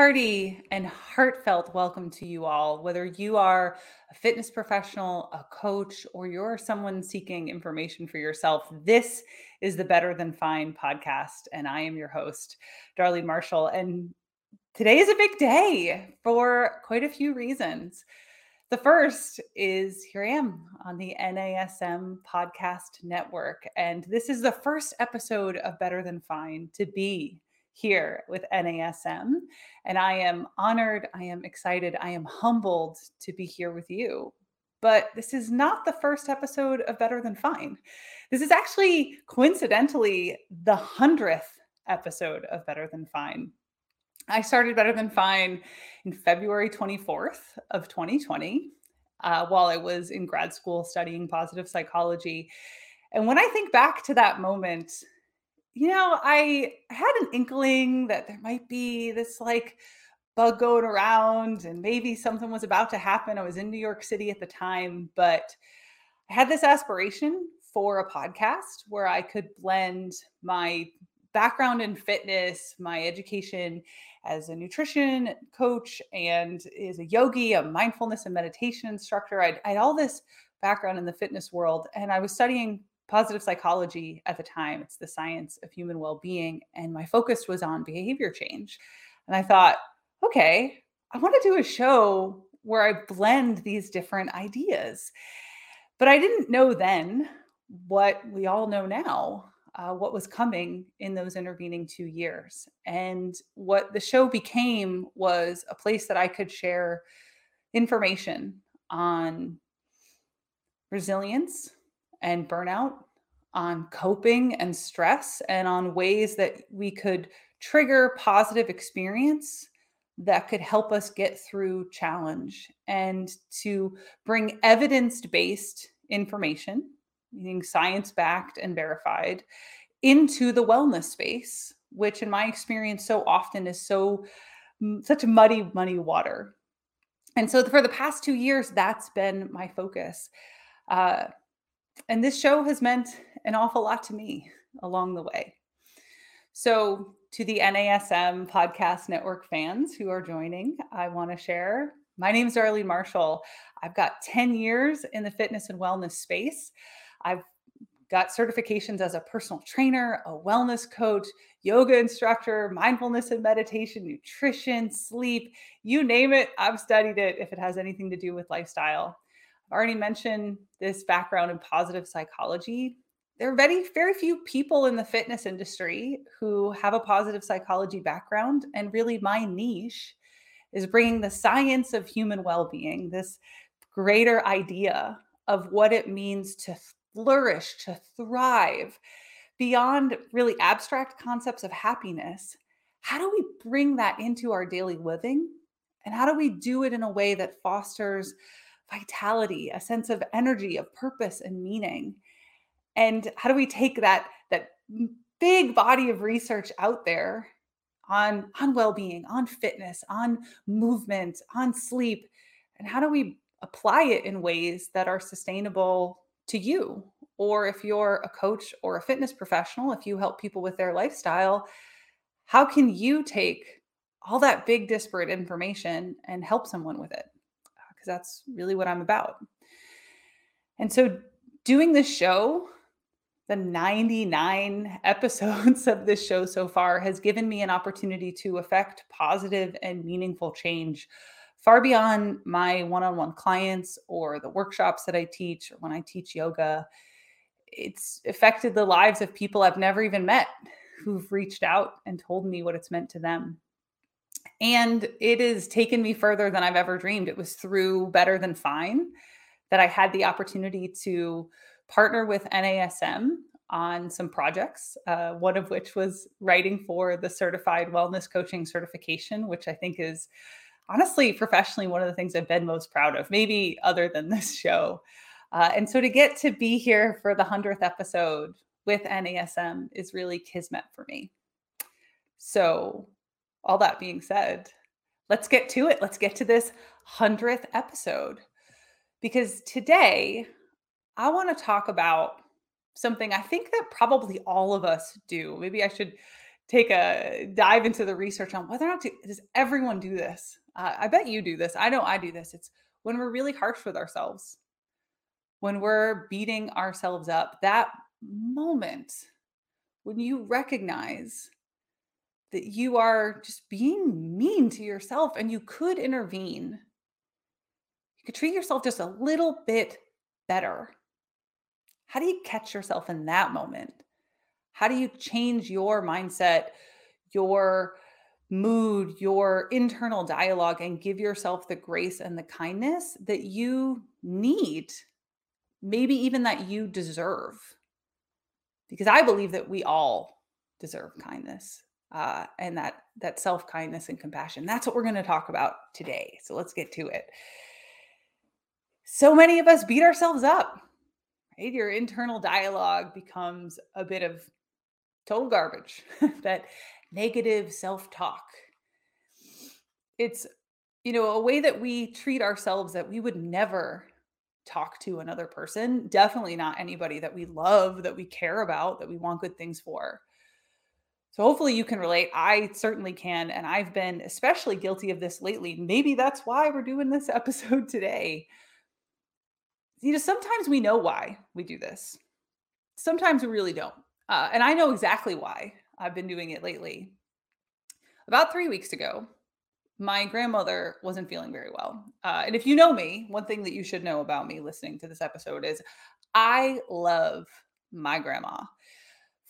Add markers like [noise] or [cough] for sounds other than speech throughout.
hearty and heartfelt welcome to you all, whether you are a fitness professional, a coach, or you're someone seeking information for yourself. This is the Better Than Fine podcast, and I am your host, Darlene Marshall. And today is a big day for quite a few reasons. The first is here I am on the NASM podcast network. And this is the first episode of Better Than Fine to be here with NASM. And I am honored, I am excited, I am humbled to be here with you. But this is not the first episode of Better Than Fine. This is actually coincidentally the 100th episode of Better Than Fine. I started Better Than Fine in February 24th of 2020 uh, while I was in grad school studying positive psychology. And when I think back to that moment, you know, I had an inkling that there might be this like bug going around and maybe something was about to happen. I was in New York City at the time, but I had this aspiration for a podcast where I could blend my background in fitness, my education as a nutrition coach and as a yogi, a mindfulness and meditation instructor. I'd, I had all this background in the fitness world and I was studying positive psychology at the time. It's the science of human well being. And my focus was on behavior change. And I thought, okay, I want to do a show where I blend these different ideas. But I didn't know then what we all know now, uh, what was coming in those intervening two years. And what the show became was a place that I could share information on resilience, and burnout, on coping and stress, and on ways that we could trigger positive experience that could help us get through challenge and to bring evidence based information, meaning science backed and verified, into the wellness space, which in my experience so often is so such muddy, muddy water. And so for the past two years, that's been my focus. Uh, and this show has meant an awful lot to me along the way. So, to the NASM Podcast Network fans who are joining, I want to share my name is Darlene Marshall. I've got 10 years in the fitness and wellness space. I've got certifications as a personal trainer, a wellness coach, yoga instructor, mindfulness and meditation, nutrition, sleep, you name it, I've studied it if it has anything to do with lifestyle. I've already mentioned this background in positive psychology. There are very, very few people in the fitness industry who have a positive psychology background. And really, my niche is bringing the science of human well being, this greater idea of what it means to flourish, to thrive, beyond really abstract concepts of happiness. How do we bring that into our daily living? And how do we do it in a way that fosters vitality, a sense of energy, of purpose and meaning. And how do we take that that big body of research out there on on well-being, on fitness, on movement, on sleep, and how do we apply it in ways that are sustainable to you? Or if you're a coach or a fitness professional, if you help people with their lifestyle, how can you take all that big disparate information and help someone with it? Because that's really what I'm about. And so, doing this show, the 99 [laughs] episodes of this show so far, has given me an opportunity to affect positive and meaningful change far beyond my one on one clients or the workshops that I teach or when I teach yoga. It's affected the lives of people I've never even met who've reached out and told me what it's meant to them. And it has taken me further than I've ever dreamed. It was through Better Than Fine that I had the opportunity to partner with NASM on some projects, uh, one of which was writing for the certified wellness coaching certification, which I think is honestly, professionally, one of the things I've been most proud of, maybe other than this show. Uh, and so to get to be here for the 100th episode with NASM is really kismet for me. So all that being said, let's get to it. Let's get to this 100th episode. Because today, I want to talk about something I think that probably all of us do. Maybe I should take a dive into the research on whether or not to, does everyone do this. Uh, I bet you do this. I know I do this. It's when we're really harsh with ourselves, when we're beating ourselves up. That moment when you recognize that you are just being mean to yourself and you could intervene. You could treat yourself just a little bit better. How do you catch yourself in that moment? How do you change your mindset, your mood, your internal dialogue, and give yourself the grace and the kindness that you need? Maybe even that you deserve. Because I believe that we all deserve kindness uh, and that that self kindness and compassion. That's what we're going to talk about today. So let's get to it. So many of us beat ourselves up. Right? Your internal dialogue becomes a bit of total garbage. [laughs] that negative self talk. It's you know a way that we treat ourselves that we would never talk to another person definitely not anybody that we love that we care about that we want good things for so hopefully you can relate. I certainly can. And I've been especially guilty of this lately. Maybe that's why we're doing this [laughs] episode today. You know, sometimes we know why we do this, sometimes we really don't. Uh, and I know exactly why I've been doing it lately. About three weeks ago, my grandmother wasn't feeling very well. Uh, and if you know me, one thing that you should know about me listening to this episode is I love my grandma.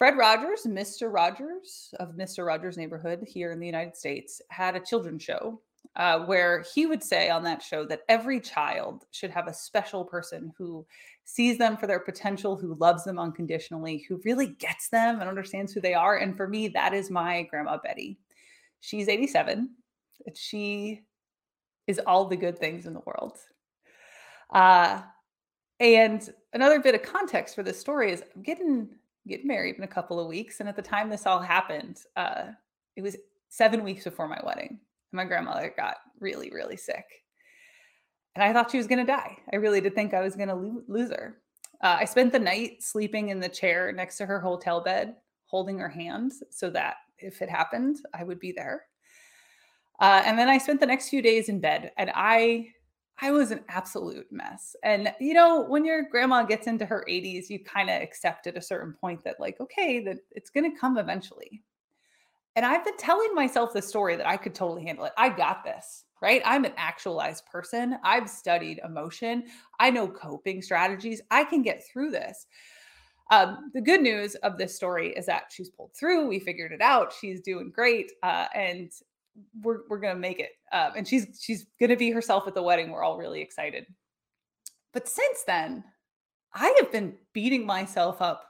Fred Rogers, Mr. Rogers of Mr. Rogers' Neighborhood here in the United States, had a children's show uh, where he would say on that show that every child should have a special person who sees them for their potential, who loves them unconditionally, who really gets them and understands who they are. And for me, that is my grandma Betty. She's 87. She is all the good things in the world. Uh, and another bit of context for this story is I'm getting get married in a couple of weeks. And at the time this all happened, uh, it was seven weeks before my wedding. My grandmother got really, really sick. And I thought she was going to die. I really did think I was going to lo- lose her. Uh, I spent the night sleeping in the chair next to her hotel bed, holding her hand so that if it happened, I would be there. Uh, and then I spent the next few days in bed and I I was an absolute mess. And you know, when your grandma gets into her 80s, you kind of accept at a certain point that like, okay, that it's going to come eventually. And I've been telling myself the story that I could totally handle it. I got this, right? I'm an actualized person. I've studied emotion. I know coping strategies. I can get through this. Um, the good news of this story is that she's pulled through. We figured it out. She's doing great. Uh, and we're we're gonna make it. Um, and she's she's gonna be herself at the wedding. We're all really excited. But since then, I have been beating myself up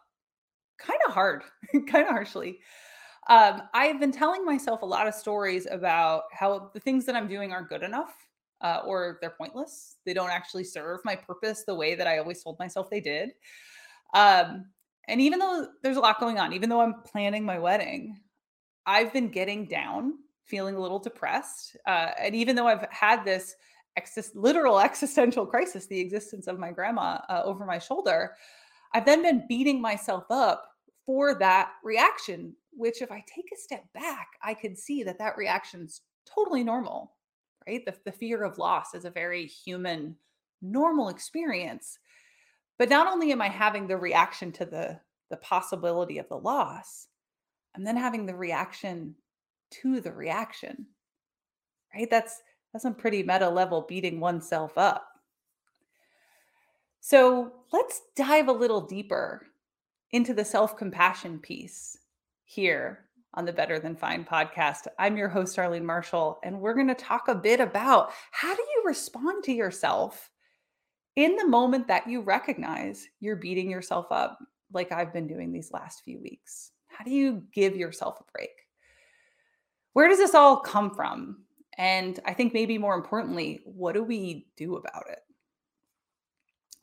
kind of hard, [laughs] kind of harshly. Um, I've been telling myself a lot of stories about how the things that I'm doing aren't good enough uh, or they're pointless. They don't actually serve my purpose the way that I always told myself they did. Um, and even though there's a lot going on, even though I'm planning my wedding, I've been getting down feeling a little depressed. Uh, and even though I've had this exis- literal [laughs] existential crisis, the existence of my grandma uh, over my shoulder, I've then been beating myself up for that reaction, which if I take a step back, I could see that that reaction's totally normal, right? The, the fear of loss is a very human, normal experience. But not only am I having the reaction to the, the possibility of the loss, I'm then having the reaction to the reaction. Right? That's that's some pretty meta level beating oneself up. So let's dive a little deeper into the self compassion piece here on the Better Than Fine podcast. I'm your host, Darlene Marshall, and we're going to talk a bit about how do you respond to yourself in the moment that you recognize you're beating yourself up, like I've been doing these last few weeks. How do you give yourself a break? Where does this all come from? And I think maybe more importantly, what do we do about it?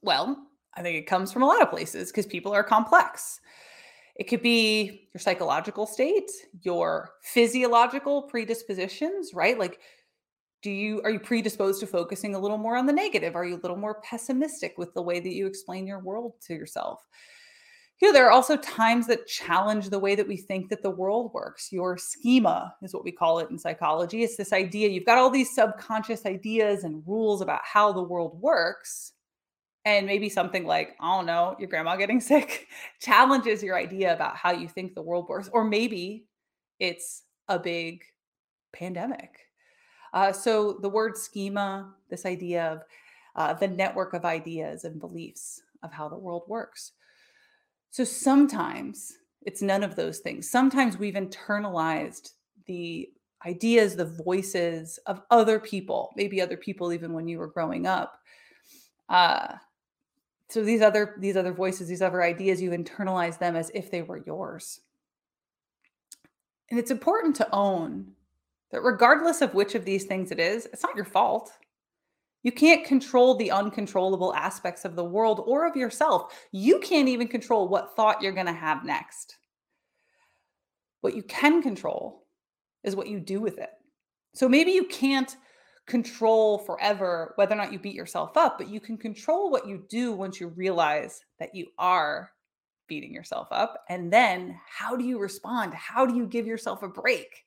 Well, I think it comes from a lot of places because people are complex. It could be your psychological state, your physiological predispositions, right? Like, do you are you predisposed to focusing a little more on the negative? Are you a little more pessimistic with the way that you explain your world to yourself? You know, there are also times that challenge the way that we think that the world works. Your schema is what we call it in psychology. It's this idea you've got all these subconscious ideas and rules about how the world works. And maybe something like, I don't know, your grandma getting [laughs] sick challenges your idea about how you think the world works. Or maybe it's a big pandemic. Uh, so the word schema, this idea of uh, the network of ideas and beliefs of how the world works. So sometimes it's none of those things. Sometimes we've internalized the ideas, the voices of other people, maybe other people even when you were growing up. Uh, so these other these other voices, these other ideas, you internalize them as if they were yours. And it's important to own that regardless of which of these things it is, it's not your fault. You can't control the uncontrollable aspects of the world or of yourself. You can't even control what thought you're going to have next. What you can control is what you do with it. So maybe you can't control forever whether or not you beat yourself up, but you can control what you do once you realize that you are beating yourself up. And then how do you respond? How do you give yourself a break?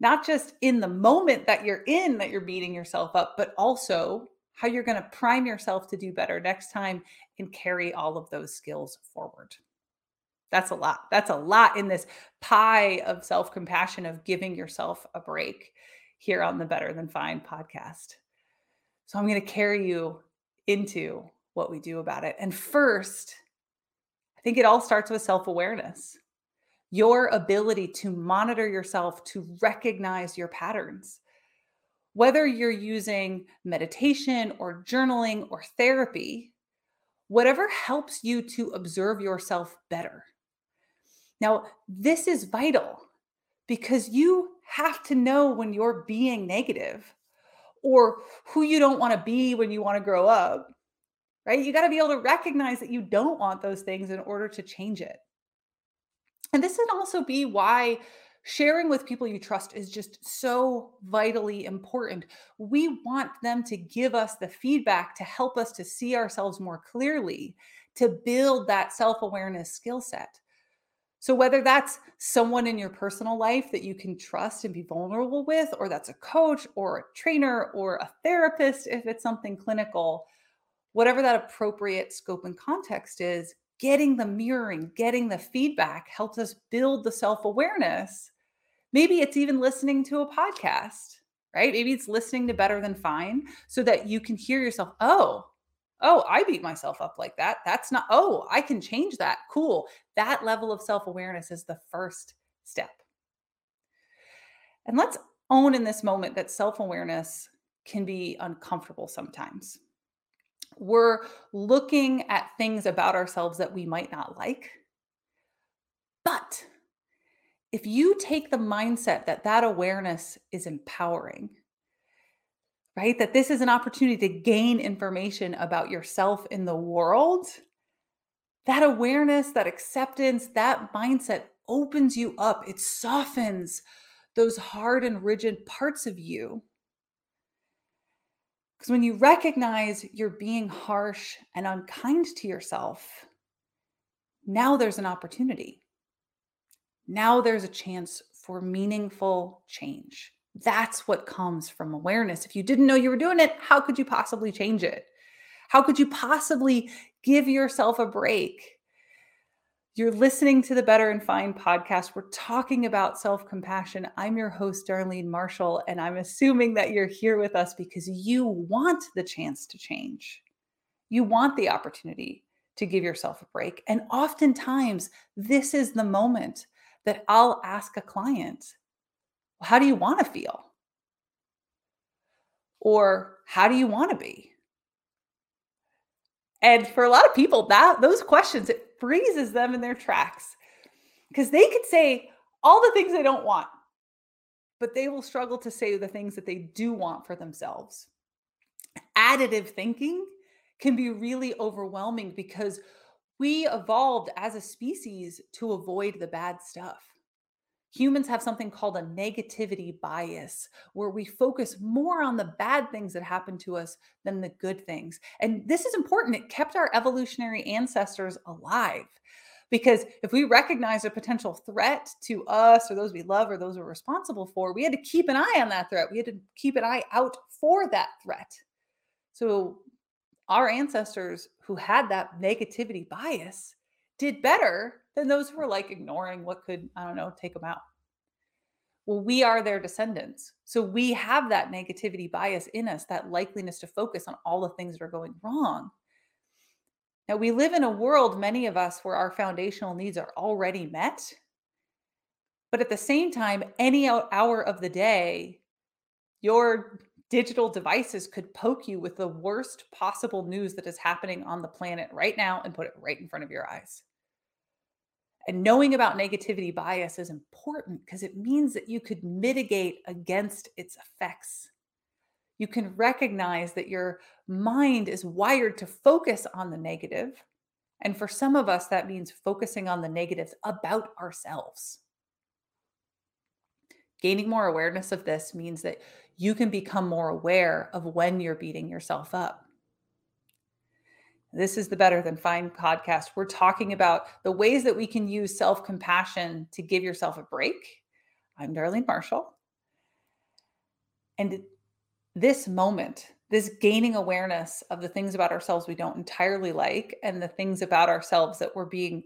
Not just in the moment that you're in that you're beating yourself up, but also how you're going to prime yourself to do better next time and carry all of those skills forward. That's a lot. That's a lot in this pie of self compassion, of giving yourself a break here on the Better Than Fine podcast. So I'm going to carry you into what we do about it. And first, I think it all starts with self awareness your ability to monitor yourself, to recognize your patterns. Whether you're using meditation or journaling or therapy, whatever helps you to observe yourself better. Now, this is vital because you have to know when you're being negative or who you don't want to be when you want to grow up, right? You got to be able to recognize that you don't want those things in order to change it. And this can also be why sharing with people you trust is just so vitally important. We want them to give us the feedback to help us to see ourselves more clearly, to build that self awareness skill set. So, whether that's someone in your personal life that you can trust and be vulnerable with, or that's a coach or a trainer or a therapist, if it's something clinical, whatever that appropriate scope and context is, getting the mirroring, getting the feedback helps us build the self awareness. Maybe it's even listening to a podcast, right? Maybe it's listening to Better Than Fine so that you can hear yourself, oh, oh, I beat myself up like that. That's not, oh, I can change that. Cool. That level of self awareness is the first step. And let's own in this moment that self awareness can be uncomfortable sometimes we're looking at things about ourselves that we might not like. But if you take the mindset that that awareness is empowering, right? That this is an opportunity to gain information about yourself in the world, that awareness, that acceptance, that mindset opens you up. It softens those hard and rigid parts of you because when you recognize you're being harsh and unkind to yourself, now there's an opportunity. Now there's a chance for meaningful change. That's what comes from awareness. If you didn't know you were doing it, how could you possibly change it? How could you possibly give yourself a break? You're listening to the Better Than Fine podcast. We're talking about self compassion. I'm your host, Darlene Marshall, and I'm assuming that you're here with us because you want the chance to change. You want the opportunity to give yourself a break. And oftentimes, this is the moment that I'll ask a client, well, How do you want to feel? Or how do you want to be? And for a lot of people, that those questions, it freezes them in their tracks because they could say all the things they don't want, but they will struggle to say the things that they do want for themselves. Additive thinking can be really overwhelming because we evolved as a species to avoid the bad stuff. Humans have something called a negativity bias, where we focus more on the bad things that happen to us than the good things. And this is important. It kept our evolutionary ancestors alive. Because if we recognize a potential threat to us or those we love or those we're responsible for, we had to keep an eye on that threat. We had to keep an eye out for that threat. So our ancestors who had that negativity bias did better than those who were like ignoring what could, I don't know, take them out. Well, we are their descendants. So we have that negativity bias in us, that likeliness to focus on all the things that are going wrong. Now, we live in a world, many of us, where our foundational needs are already met. But at the same time, any hour of the day, your digital devices could poke you with the worst possible news that is happening on the planet right now and put it right in front of your eyes. And knowing about negativity bias is important because it means that you could mitigate against its effects. You can recognize that your mind is wired to focus on the negative, And for some of us, that means focusing on the negatives about ourselves. Gaining more awareness of this means that you can become more aware of when you're beating yourself up. This is the Better Than Fine podcast. We're talking about the ways that we can use self compassion to give yourself a break. I'm Darlene Marshall. And this moment, this gaining awareness of the things about ourselves we don't entirely like and the things about ourselves that we're being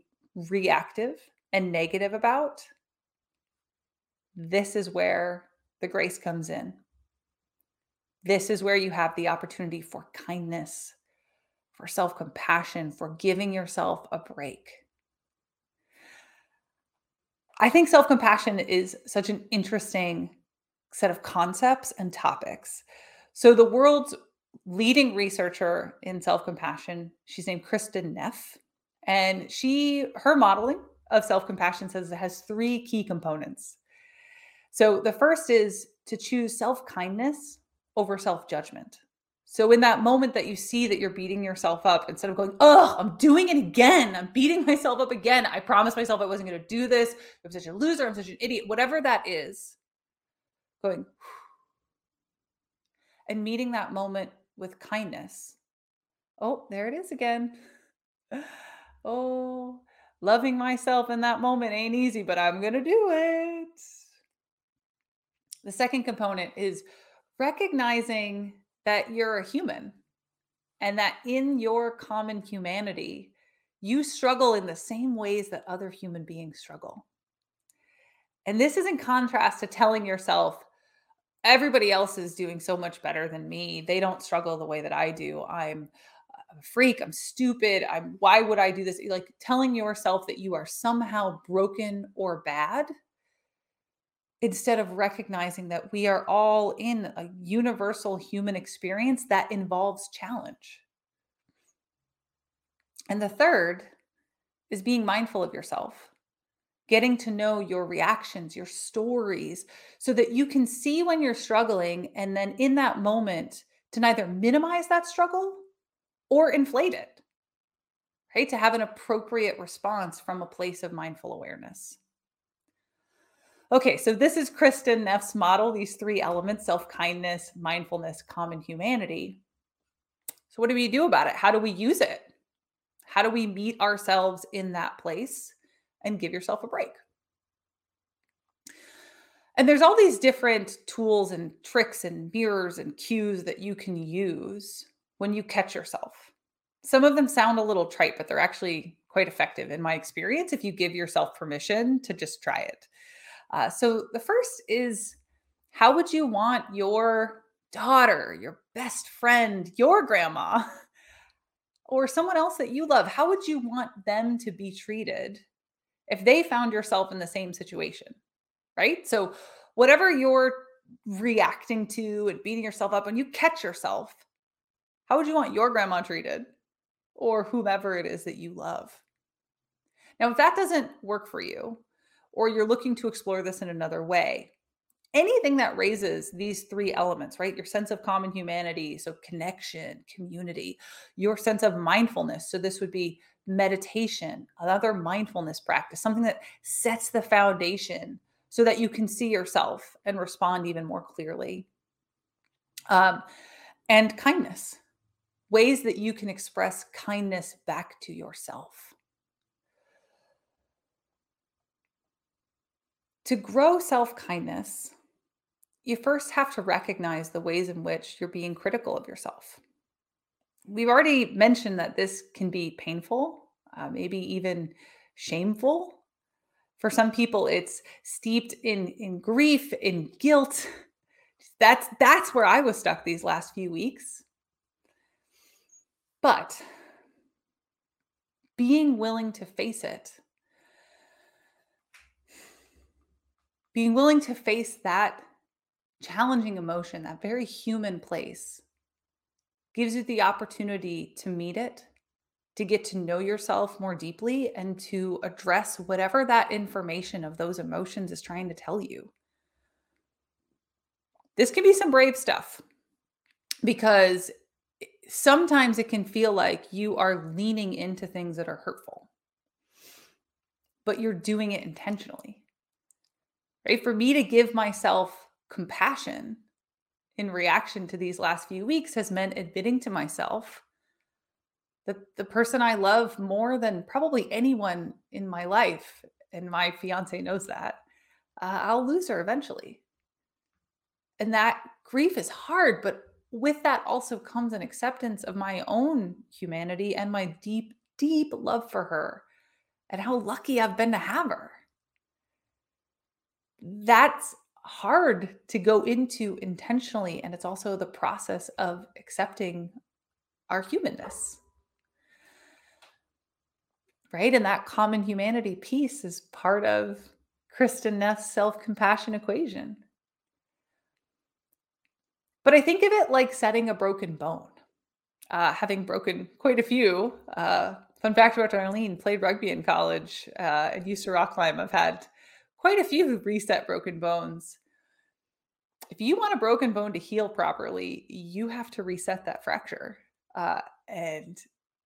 reactive and negative about, this is where the grace comes in. This is where you have the opportunity for kindness, for self compassion, for giving yourself a break. I think self compassion is such an interesting set of concepts and topics. So, the world's leading researcher in self compassion, she's named Kristin Neff, and she, her modeling of self compassion says it has three key components. So, the first is to choose self kindness over self judgment. So in that moment that you see that you're beating yourself up, instead of going, oh, I'm doing it again. I'm beating [laughs] myself up again. I promised myself I wasn't going to do this. I'm such a loser. I'm such an idiot. Whatever that is, going [sighs] and meeting that moment with kindness. Oh, there it is again. [sighs] Oh, loving myself in that moment ain't easy, but I'm going to do it. The second component is recognizing that you're a human and that in your common humanity, you struggle in the same ways that other human beings struggle. And this is in contrast to telling yourself, everybody else is doing so much better than me. They don't struggle the way that I do. I'm a freak. I'm stupid. I'm why would I do this? Like telling yourself that you are somehow broken or bad instead of recognizing that we are all in a universal human experience that involves challenge. And the third is being mindful of yourself, getting to know your reactions, your stories, so that you can see when you're struggling. And then in that moment, to neither minimize that struggle or inflate it, right? To have an appropriate response from a place of mindful awareness. Okay, so this is Kristin Neff's model, these three elements self kindness, mindfulness, common humanity. So, what do we do about it? How do we use it? How do we meet ourselves in that place and give yourself a break? And there's all these different tools and tricks and mirrors and cues that you can use when you catch yourself. Some of them sound a little trite, but they're actually quite effective in my experience if you give yourself permission to just try it. Uh, so the first is how would you want your daughter, your best friend, your grandma, [laughs] or someone else that you love, how would you want them to be treated if they found yourself in the same situation? Right? So, whatever you're reacting to and beating yourself up, when you catch yourself, how would you want your grandma treated or whomever it is that you love? Now, if that doesn't work for you, or you're looking to explore this in another way. Anything that raises these three elements, right? Your sense of common humanity, so connection, community, your sense of mindfulness. So, this would be meditation, another mindfulness practice, something that sets the foundation so that you can see yourself and respond even more clearly. Um, and kindness, ways that you can express kindness back to yourself. To grow self kindness, you first have to recognize the ways in which you're being critical of yourself. We've already mentioned that this can be painful, uh, maybe even shameful. For some people, it's steeped in, in grief, in guilt. That's that's where I was stuck these last few weeks. But being willing to face it, being willing to face that challenging emotion, that very human place, gives you the opportunity to meet it, to get to know yourself more deeply, and to address whatever that information of those emotions is trying to tell you. This can be some brave stuff because sometimes it can feel like you are leaning into things that are hurtful, but you're doing it intentionally. Right? For me to give myself compassion in reaction to these last few weeks has meant admitting to myself that the person I love more than probably anyone in my life, and my fiance knows that, uh, I'll lose her eventually. And that grief is hard, but with that also comes an acceptance of my own humanity and my deep, deep love for her and how lucky I've been to have her. That's hard to go into intentionally. And it's also the process of accepting our humanness. Right. And that common humanity piece is part of Kristin Neff's self compassion equation. But I think of it like setting a broken bone. Uh, having broken quite a few. Uh, fun fact about Darlene played rugby in college uh, and used to rock climb. I've had quite a few who reset broken bones. If you want a broken bone to heal properly, you have to reset that fracture. Uh, and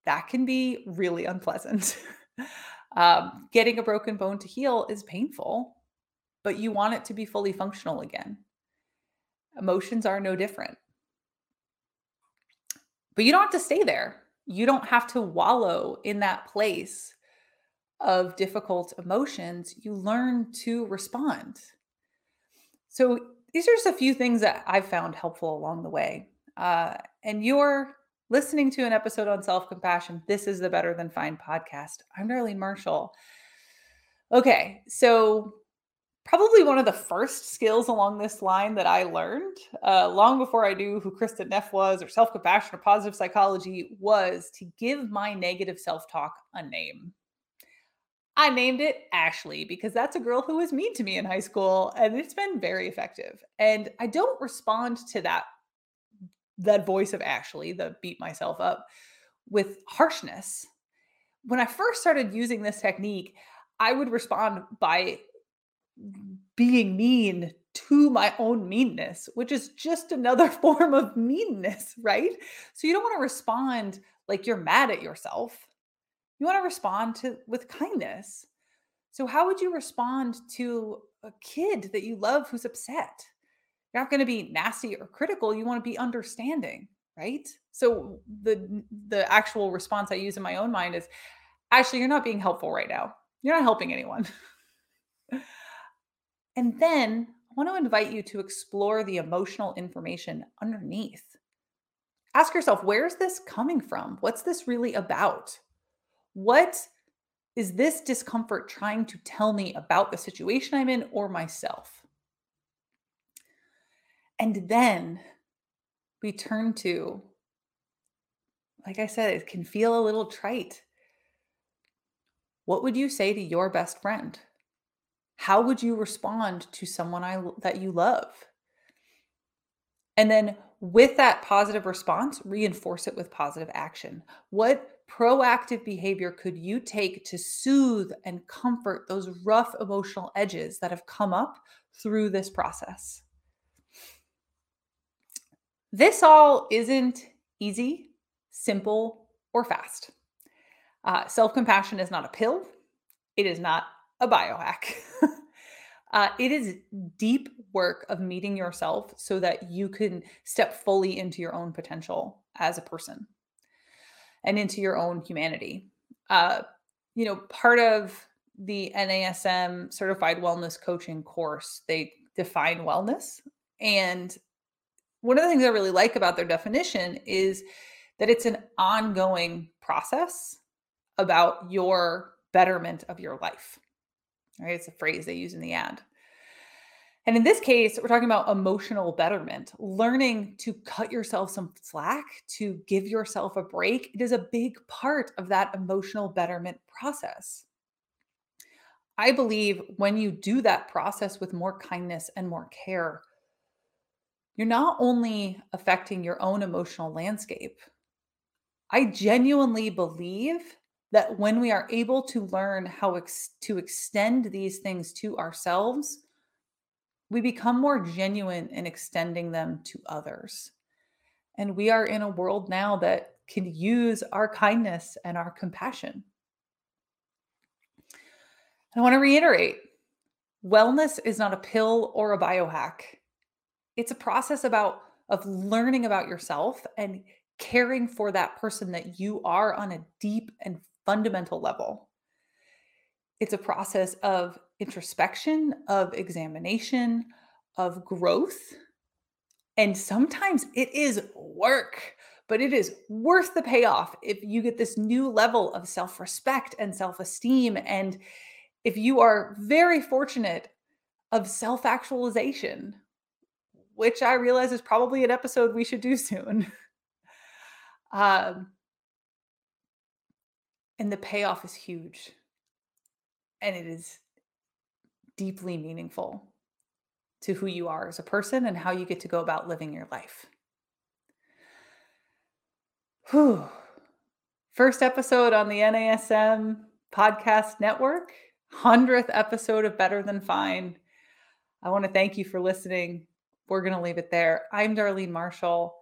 that can be really unpleasant. [laughs] um, getting a broken bone to heal is painful, but you want it to be fully functional again. Emotions are no different. But you don't have to stay there. You don't have to wallow in that place of difficult emotions, you learn to respond. So, these are just a few things that I've found helpful along the way. Uh, and you're listening to an episode on self compassion. This is the Better Than Fine podcast. I'm Darlene Marshall. Okay, so probably one of the first skills along this line that I learned uh, long before I knew who Kristin Neff was or self compassion or positive psychology was to give my negative self talk a name. I named it Ashley because that's a girl who was mean to me in high school and it's been very effective. And I don't respond to that that voice of Ashley, the beat myself up with harshness. When I first started using this technique, I would respond by being mean to my own meanness, which is just another [laughs] form of meanness, right? So you don't want to respond like you're mad at yourself you want to respond to with kindness. So how would you respond to a kid that you love who's upset? You're not going to be nasty or critical. You want to be understanding, right? So the the actual response I use in my own mind is actually you're not being helpful right now. You're not helping anyone. [laughs] and then I want to invite you to explore the emotional information underneath. Ask yourself, where's this coming from? What's this really about? What is this discomfort trying to tell me about the situation I'm in or myself? And then we turn to, like I said, it can feel a little trite. What would you say to your best friend? How would you respond to someone I, that you love? And then with that positive response, reinforce it with positive action. What proactive behavior could you take to soothe and comfort those rough emotional edges that have come up through this process? This all isn't easy, simple, or fast. Uh, Self compassion is not a pill, it is not a biohack. [laughs] Uh, it is deep work of meeting yourself so that you can step fully into your own potential as a person and into your own humanity. Uh, you know, part of the NASM certified wellness coaching course, they define wellness. And one of the things I really like about their definition is that it's an ongoing process about your betterment of your life. Right? It's a phrase they use in the ad. And in this case, we're talking about emotional betterment, learning to cut yourself some slack, to give yourself a break. It is a big part of that emotional betterment process. I believe when you do that process with more kindness and more care, you're not only affecting your own emotional landscape. I genuinely believe that when we are able to learn how ex- to extend these things to ourselves, we become more genuine in extending them to others. And we are in a world now that can use our kindness and our compassion. I want to reiterate wellness is not a pill or a biohack. It's a process about of learning about yourself and caring for that person that you are on a deep and fundamental level. It's a process of introspection, of examination, of growth. And sometimes it is work, but it is worth the payoff if you get this new level of self respect and self esteem. And if you are very fortunate of self actualization, which I realize is probably an episode we should do soon. um, and the payoff is huge and it is deeply meaningful to who you are as a person and how you get to go about living your life. Whew. First episode on the NASM podcast network, 100th episode of Better Than Fine. I want to thank you for listening. We're going to leave it there. I'm Darlene Marshall.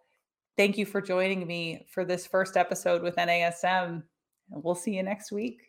Thank you for joining me for this first episode with NASM. And we'll see you next week.